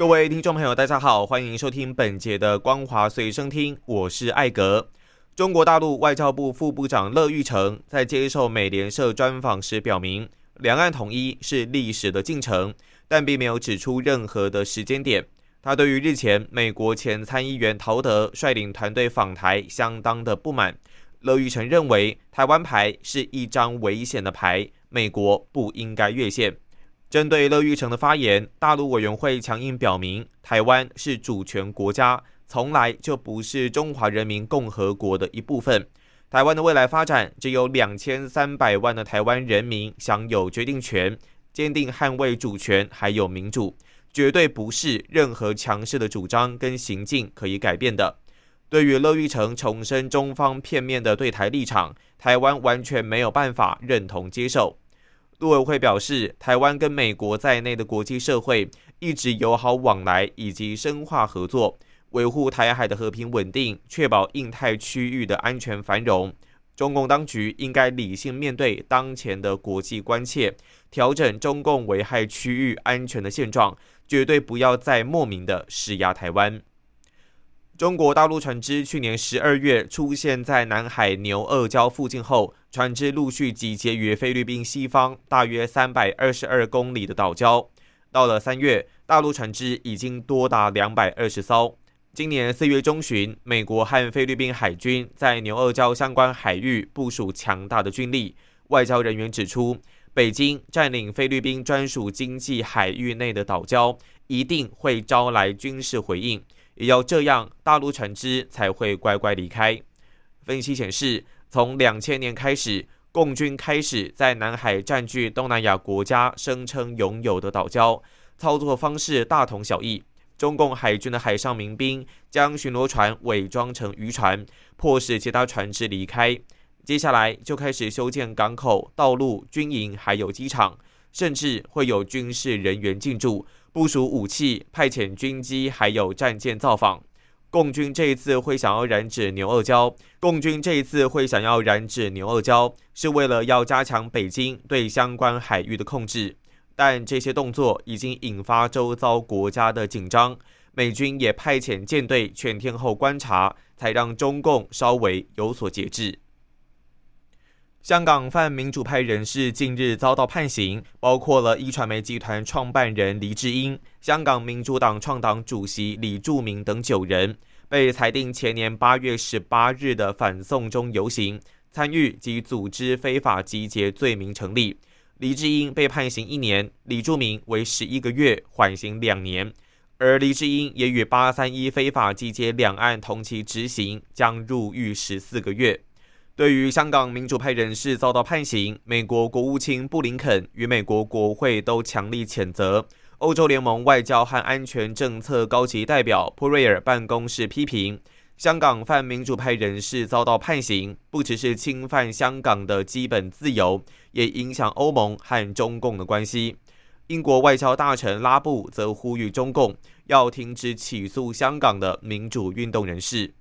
各位听众朋友，大家好，欢迎收听本节的《光华随身听》，我是艾格。中国大陆外交部副部长乐玉成在接受美联社专访时表明，两岸统一是历史的进程，但并没有指出任何的时间点。他对于日前美国前参议员陶德率领团队访台相当的不满。乐玉成认为，台湾牌是一张危险的牌，美国不应该越线。针对乐玉成的发言，大陆委员会强硬表明，台湾是主权国家，从来就不是中华人民共和国的一部分。台湾的未来发展，只有两千三百万的台湾人民享有决定权，坚定捍卫主权还有民主。绝对不是任何强势的主张跟行径可以改变的。对于乐玉成重申中方片面的对台立场，台湾完全没有办法认同接受。陆委会表示，台湾跟美国在内的国际社会一直友好往来以及深化合作，维护台海的和平稳定，确保印太区域的安全繁荣。中共当局应该理性面对当前的国际关切，调整中共危害区域安全的现状。绝对不要再莫名的施压台湾。中国大陆船只去年十二月出现在南海牛二礁附近后，船只陆续集结于菲律宾西方大约三百二十二公里的岛礁。到了三月，大陆船只已经多达两百二十艘。今年四月中旬，美国和菲律宾海军在牛二礁相关海域部署强大的军力。外交人员指出。北京占领菲律宾专属经济海域内的岛礁，一定会招来军事回应，也要这样，大陆船只才会乖乖离开。分析显示，从两千年开始，共军开始在南海占据东南亚国家声称拥有的岛礁，操作方式大同小异。中共海军的海上民兵将巡逻船伪装成渔船，迫使其他船只离开。接下来就开始修建港口、道路、军营，还有机场，甚至会有军事人员进驻、部署武器、派遣军机，还有战舰造访。共军这一次会想要染指牛二礁，共军这一次会想要染指牛二礁，是为了要加强北京对相关海域的控制。但这些动作已经引发周遭国家的紧张，美军也派遣舰队全天候观察，才让中共稍微有所节制。香港泛民主派人士近日遭到判刑，包括了一传媒集团创办人黎智英、香港民主党创党主席李柱铭等九人，被裁定前年八月十八日的反送中游行参与及组织非法集结罪名成立。黎智英被判刑一年，李柱铭为十一个月，缓刑两年。而黎智英也与八三一非法集结两案同期执行，将入狱十四个月。对于香港民主派人士遭到判刑，美国国务卿布林肯与美国国会都强力谴责。欧洲联盟外交和安全政策高级代表普瑞尔办公室批评，香港犯民主派人士遭到判刑，不只是侵犯香港的基本自由，也影响欧盟和中共的关系。英国外交大臣拉布则呼吁中共要停止起诉香港的民主运动人士。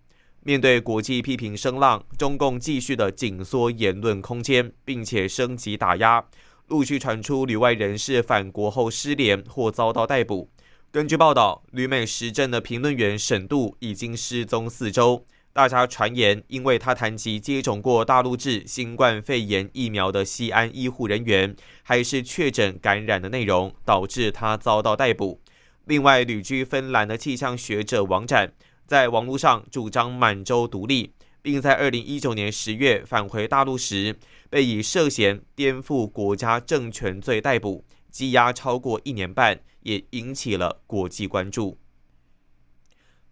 面对国际批评声浪，中共继续的紧缩言论空间，并且升级打压，陆续传出旅外人士返国后失联或遭到逮捕。根据报道，旅美时政的评论员沈度已经失踪四周，大家传言因为他谈及接种过大陆制新冠肺炎疫苗的西安医护人员还是确诊感染的内容，导致他遭到逮捕。另外，旅居芬兰的气象学者王展。在网络上主张满洲独立，并在二零一九年十月返回大陆时，被以涉嫌颠覆国家政权罪逮捕，羁押超过一年半，也引起了国际关注。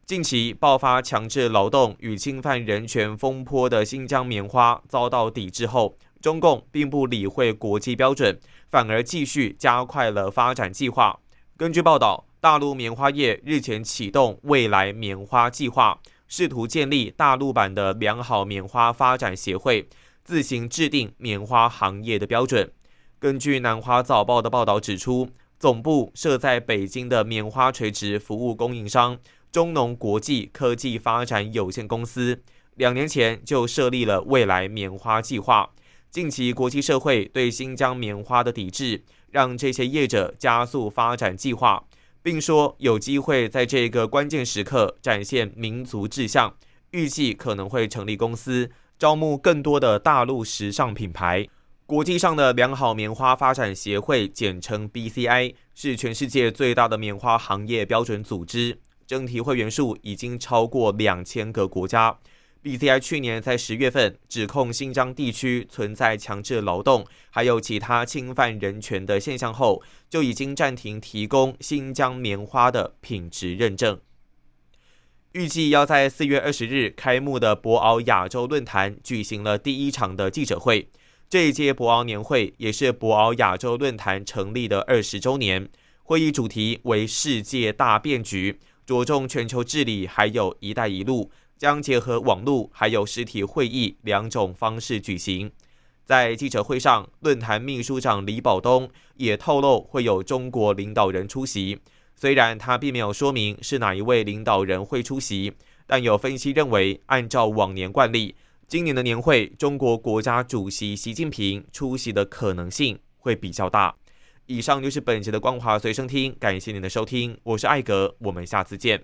近期爆发强制劳动与侵犯人权风波的新疆棉花遭到抵制后，中共并不理会国际标准，反而继续加快了发展计划。根据报道。大陆棉花业日前启动未来棉花计划，试图建立大陆版的良好棉花发展协会，自行制定棉花行业的标准。根据南华早报的报道指出，总部设在北京的棉花垂直服务供应商中农国际科技发展有限公司，两年前就设立了未来棉花计划。近期国际社会对新疆棉花的抵制，让这些业者加速发展计划。并说有机会在这个关键时刻展现民族志向，预计可能会成立公司，招募更多的大陆时尚品牌。国际上的良好棉花发展协会，简称 BCI，是全世界最大的棉花行业标准组织，整体会员数已经超过两千个国家。BCI 去年在十月份指控新疆地区存在强制劳动，还有其他侵犯人权的现象后，就已经暂停提供新疆棉花的品质认证。预计要在四月二十日开幕的博鳌亚洲论坛举行了第一场的记者会。这一届博鳌年会也是博鳌亚洲论坛成立的二十周年。会议主题为“世界大变局”，着重全球治理，还有一带一路。将结合网络还有实体会议两种方式举行。在记者会上，论坛秘书长李宝东也透露会有中国领导人出席。虽然他并没有说明是哪一位领导人会出席，但有分析认为，按照往年惯例，今年的年会中国国家主席习近平出席的可能性会比较大。以上就是本节的光华随身听，感谢您的收听，我是艾格，我们下次见。